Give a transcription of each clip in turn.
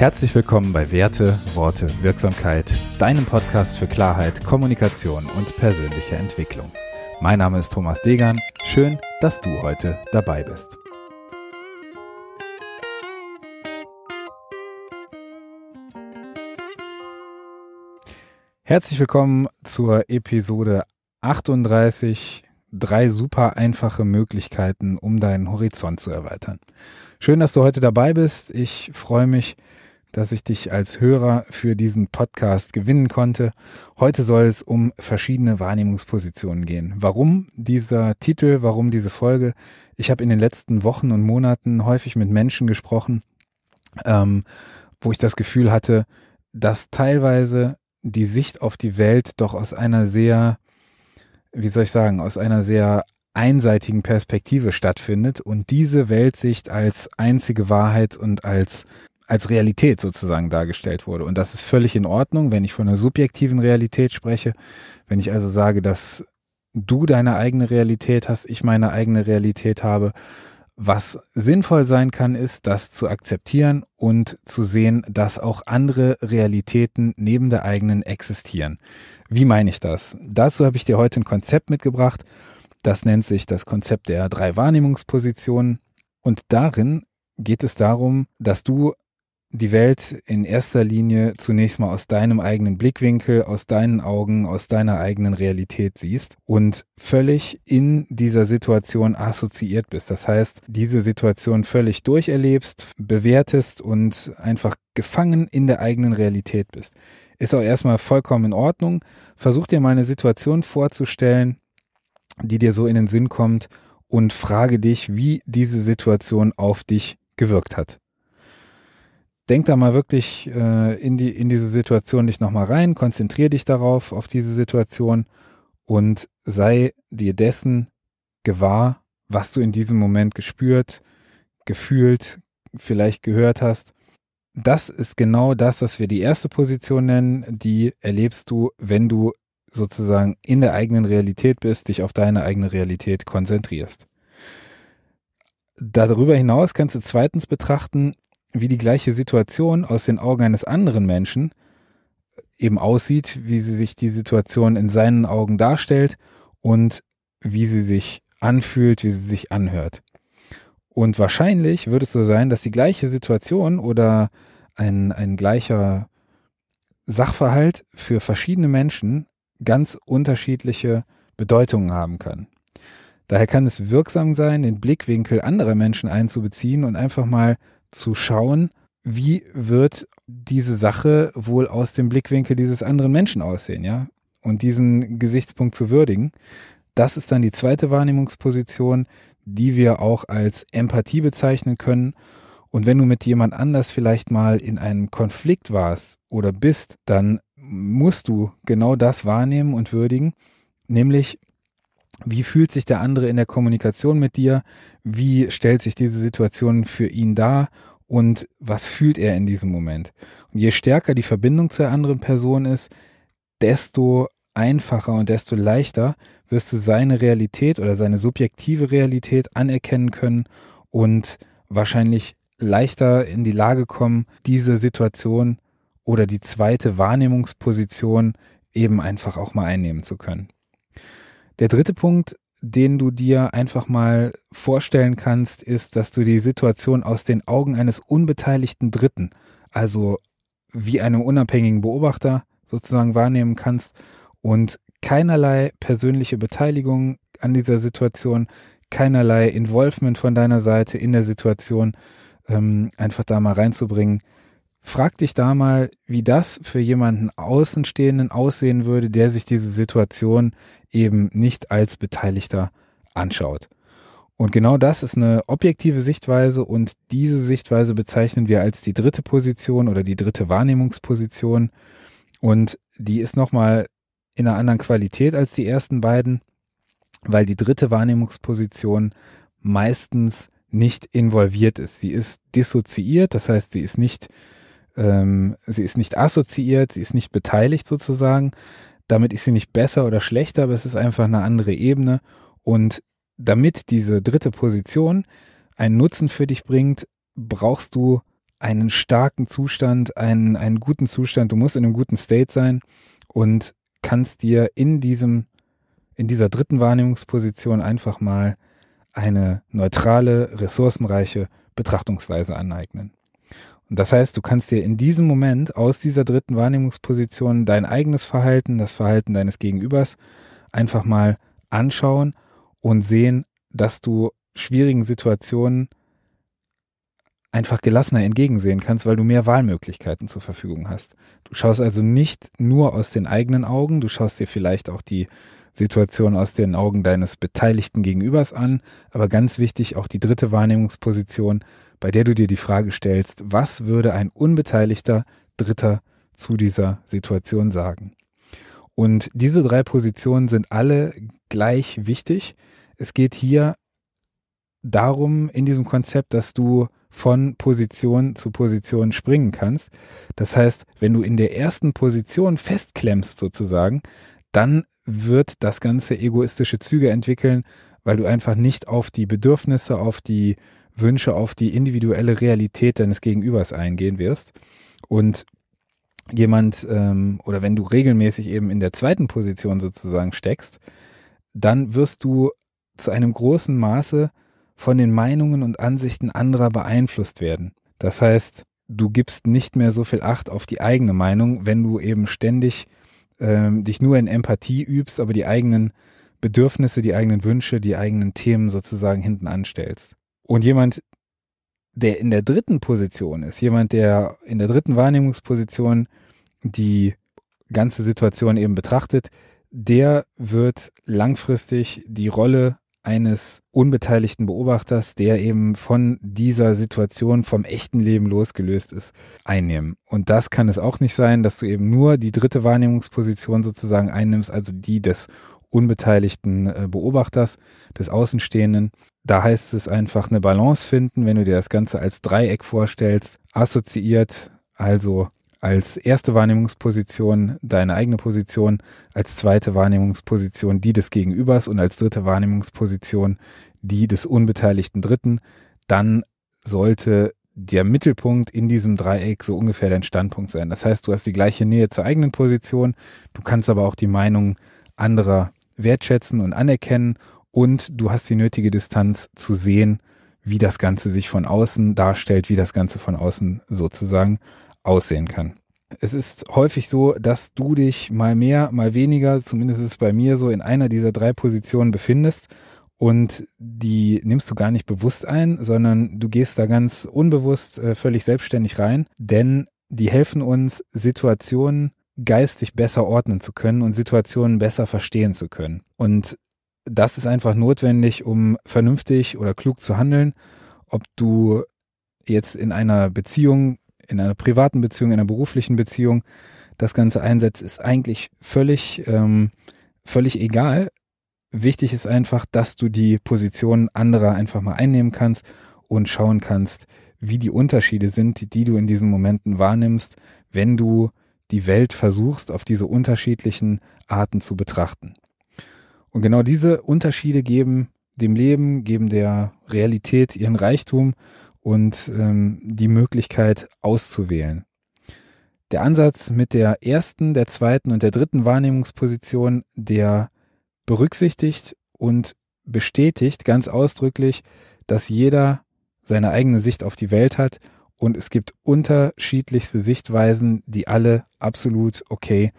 Herzlich willkommen bei Werte, Worte, Wirksamkeit, deinem Podcast für Klarheit, Kommunikation und persönliche Entwicklung. Mein Name ist Thomas Degan. Schön, dass du heute dabei bist. Herzlich willkommen zur Episode 38. Drei super einfache Möglichkeiten, um deinen Horizont zu erweitern. Schön, dass du heute dabei bist. Ich freue mich, dass ich dich als Hörer für diesen Podcast gewinnen konnte. Heute soll es um verschiedene Wahrnehmungspositionen gehen. Warum dieser Titel, warum diese Folge? Ich habe in den letzten Wochen und Monaten häufig mit Menschen gesprochen, ähm, wo ich das Gefühl hatte, dass teilweise die Sicht auf die Welt doch aus einer sehr, wie soll ich sagen, aus einer sehr einseitigen Perspektive stattfindet und diese Weltsicht als einzige Wahrheit und als als Realität sozusagen dargestellt wurde. Und das ist völlig in Ordnung, wenn ich von einer subjektiven Realität spreche. Wenn ich also sage, dass du deine eigene Realität hast, ich meine eigene Realität habe. Was sinnvoll sein kann, ist, das zu akzeptieren und zu sehen, dass auch andere Realitäten neben der eigenen existieren. Wie meine ich das? Dazu habe ich dir heute ein Konzept mitgebracht. Das nennt sich das Konzept der drei Wahrnehmungspositionen. Und darin geht es darum, dass du die Welt in erster Linie zunächst mal aus deinem eigenen Blickwinkel, aus deinen Augen, aus deiner eigenen Realität siehst und völlig in dieser Situation assoziiert bist. Das heißt, diese Situation völlig durcherlebst, bewertest und einfach gefangen in der eigenen Realität bist. Ist auch erstmal vollkommen in Ordnung. Versuch dir mal eine Situation vorzustellen, die dir so in den Sinn kommt und frage dich, wie diese Situation auf dich gewirkt hat denk da mal wirklich äh, in, die, in diese Situation dich nochmal rein, konzentrier dich darauf, auf diese Situation und sei dir dessen gewahr, was du in diesem Moment gespürt, gefühlt, vielleicht gehört hast. Das ist genau das, was wir die erste Position nennen, die erlebst du, wenn du sozusagen in der eigenen Realität bist, dich auf deine eigene Realität konzentrierst. Darüber hinaus kannst du zweitens betrachten, wie die gleiche Situation aus den Augen eines anderen Menschen eben aussieht, wie sie sich die Situation in seinen Augen darstellt und wie sie sich anfühlt, wie sie sich anhört. Und wahrscheinlich wird es so sein, dass die gleiche Situation oder ein, ein gleicher Sachverhalt für verschiedene Menschen ganz unterschiedliche Bedeutungen haben kann. Daher kann es wirksam sein, den Blickwinkel anderer Menschen einzubeziehen und einfach mal zu schauen, wie wird diese Sache wohl aus dem Blickwinkel dieses anderen Menschen aussehen, ja? Und diesen Gesichtspunkt zu würdigen. Das ist dann die zweite Wahrnehmungsposition, die wir auch als Empathie bezeichnen können. Und wenn du mit jemand anders vielleicht mal in einem Konflikt warst oder bist, dann musst du genau das wahrnehmen und würdigen, nämlich wie fühlt sich der andere in der Kommunikation mit dir? Wie stellt sich diese Situation für ihn dar? Und was fühlt er in diesem Moment? Und je stärker die Verbindung zur anderen Person ist, desto einfacher und desto leichter wirst du seine Realität oder seine subjektive Realität anerkennen können und wahrscheinlich leichter in die Lage kommen, diese Situation oder die zweite Wahrnehmungsposition eben einfach auch mal einnehmen zu können. Der dritte Punkt, den du dir einfach mal vorstellen kannst, ist, dass du die Situation aus den Augen eines unbeteiligten Dritten, also wie einem unabhängigen Beobachter sozusagen wahrnehmen kannst und keinerlei persönliche Beteiligung an dieser Situation, keinerlei Involvement von deiner Seite in der Situation ähm, einfach da mal reinzubringen, Frag dich da mal, wie das für jemanden Außenstehenden aussehen würde, der sich diese Situation eben nicht als Beteiligter anschaut. Und genau das ist eine objektive Sichtweise und diese Sichtweise bezeichnen wir als die dritte Position oder die dritte Wahrnehmungsposition. Und die ist nochmal in einer anderen Qualität als die ersten beiden, weil die dritte Wahrnehmungsposition meistens nicht involviert ist. Sie ist dissoziiert, das heißt, sie ist nicht ähm, sie ist nicht assoziiert, sie ist nicht beteiligt sozusagen. Damit ist sie nicht besser oder schlechter, aber es ist einfach eine andere Ebene. Und damit diese dritte Position einen Nutzen für dich bringt, brauchst du einen starken Zustand, einen, einen guten Zustand. Du musst in einem guten State sein und kannst dir in diesem, in dieser dritten Wahrnehmungsposition einfach mal eine neutrale, ressourcenreiche Betrachtungsweise aneignen. Das heißt, du kannst dir in diesem Moment aus dieser dritten Wahrnehmungsposition dein eigenes Verhalten, das Verhalten deines Gegenübers einfach mal anschauen und sehen, dass du schwierigen Situationen einfach gelassener entgegensehen kannst, weil du mehr Wahlmöglichkeiten zur Verfügung hast. Du schaust also nicht nur aus den eigenen Augen, du schaust dir vielleicht auch die Situation aus den Augen deines beteiligten Gegenübers an, aber ganz wichtig auch die dritte Wahrnehmungsposition, bei der du dir die Frage stellst, was würde ein unbeteiligter Dritter zu dieser Situation sagen? Und diese drei Positionen sind alle gleich wichtig. Es geht hier darum in diesem Konzept, dass du von Position zu Position springen kannst. Das heißt, wenn du in der ersten Position festklemmst sozusagen, dann wird das Ganze egoistische Züge entwickeln, weil du einfach nicht auf die Bedürfnisse, auf die Wünsche, auf die individuelle Realität deines Gegenübers eingehen wirst. Und jemand, ähm, oder wenn du regelmäßig eben in der zweiten Position sozusagen steckst, dann wirst du zu einem großen Maße von den Meinungen und Ansichten anderer beeinflusst werden. Das heißt, du gibst nicht mehr so viel Acht auf die eigene Meinung, wenn du eben ständig ähm, dich nur in Empathie übst, aber die eigenen Bedürfnisse, die eigenen Wünsche, die eigenen Themen sozusagen hinten anstellst. Und jemand, der in der dritten Position ist, jemand, der in der dritten Wahrnehmungsposition die ganze Situation eben betrachtet, der wird langfristig die Rolle eines unbeteiligten Beobachters, der eben von dieser Situation vom echten Leben losgelöst ist, einnehmen. Und das kann es auch nicht sein, dass du eben nur die dritte Wahrnehmungsposition sozusagen einnimmst, also die des unbeteiligten äh, Beobachters, des Außenstehenden. Da heißt es einfach eine Balance finden, wenn du dir das Ganze als Dreieck vorstellst, assoziiert, also als erste Wahrnehmungsposition deine eigene Position, als zweite Wahrnehmungsposition die des Gegenübers und als dritte Wahrnehmungsposition die des unbeteiligten Dritten, dann sollte der Mittelpunkt in diesem Dreieck so ungefähr dein Standpunkt sein. Das heißt, du hast die gleiche Nähe zur eigenen Position, du kannst aber auch die Meinung anderer wertschätzen und anerkennen und du hast die nötige Distanz zu sehen, wie das Ganze sich von außen darstellt, wie das Ganze von außen sozusagen aussehen kann. Es ist häufig so, dass du dich mal mehr, mal weniger, zumindest ist es bei mir so, in einer dieser drei Positionen befindest und die nimmst du gar nicht bewusst ein, sondern du gehst da ganz unbewusst äh, völlig selbstständig rein, denn die helfen uns, Situationen geistig besser ordnen zu können und Situationen besser verstehen zu können. Und das ist einfach notwendig, um vernünftig oder klug zu handeln, ob du jetzt in einer Beziehung in einer privaten Beziehung, in einer beruflichen Beziehung das Ganze einsetzt, ist eigentlich völlig, ähm, völlig egal. Wichtig ist einfach, dass du die Position anderer einfach mal einnehmen kannst und schauen kannst, wie die Unterschiede sind, die, die du in diesen Momenten wahrnimmst, wenn du die Welt versuchst, auf diese unterschiedlichen Arten zu betrachten. Und genau diese Unterschiede geben dem Leben, geben der Realität ihren Reichtum und ähm, die Möglichkeit auszuwählen. Der Ansatz mit der ersten, der zweiten und der dritten Wahrnehmungsposition, der berücksichtigt und bestätigt ganz ausdrücklich, dass jeder seine eigene Sicht auf die Welt hat und es gibt unterschiedlichste Sichtweisen, die alle absolut okay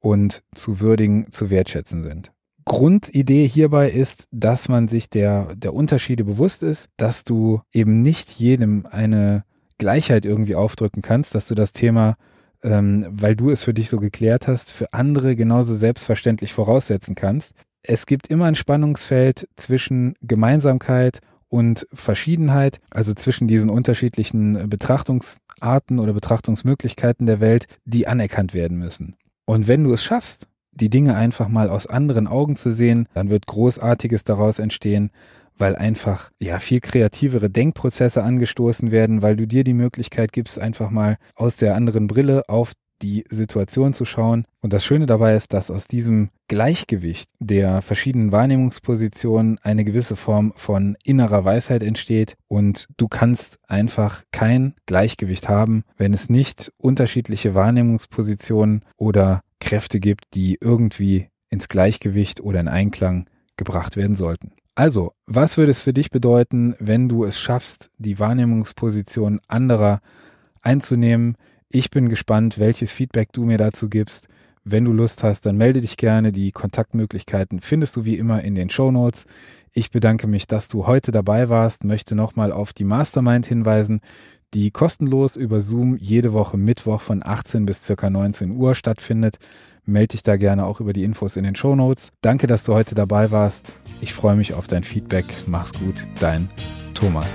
und zu würdigen, zu wertschätzen sind. Grundidee hierbei ist, dass man sich der, der Unterschiede bewusst ist, dass du eben nicht jedem eine Gleichheit irgendwie aufdrücken kannst, dass du das Thema, ähm, weil du es für dich so geklärt hast, für andere genauso selbstverständlich voraussetzen kannst. Es gibt immer ein Spannungsfeld zwischen Gemeinsamkeit und Verschiedenheit, also zwischen diesen unterschiedlichen Betrachtungsarten oder Betrachtungsmöglichkeiten der Welt, die anerkannt werden müssen. Und wenn du es schaffst, die Dinge einfach mal aus anderen Augen zu sehen, dann wird Großartiges daraus entstehen, weil einfach ja viel kreativere Denkprozesse angestoßen werden, weil du dir die Möglichkeit gibst, einfach mal aus der anderen Brille auf die Situation zu schauen. Und das Schöne dabei ist, dass aus diesem Gleichgewicht der verschiedenen Wahrnehmungspositionen eine gewisse Form von innerer Weisheit entsteht und du kannst einfach kein Gleichgewicht haben, wenn es nicht unterschiedliche Wahrnehmungspositionen oder Kräfte gibt, die irgendwie ins Gleichgewicht oder in Einklang gebracht werden sollten. Also, was würde es für dich bedeuten, wenn du es schaffst, die Wahrnehmungsposition anderer einzunehmen? Ich bin gespannt, welches Feedback du mir dazu gibst. Wenn du Lust hast, dann melde dich gerne. Die Kontaktmöglichkeiten findest du wie immer in den Show Notes. Ich bedanke mich, dass du heute dabei warst, möchte nochmal auf die Mastermind hinweisen, die kostenlos über Zoom jede Woche Mittwoch von 18 bis circa 19 Uhr stattfindet. Melde dich da gerne auch über die Infos in den Show Notes. Danke, dass du heute dabei warst. Ich freue mich auf dein Feedback. Mach's gut, dein Thomas.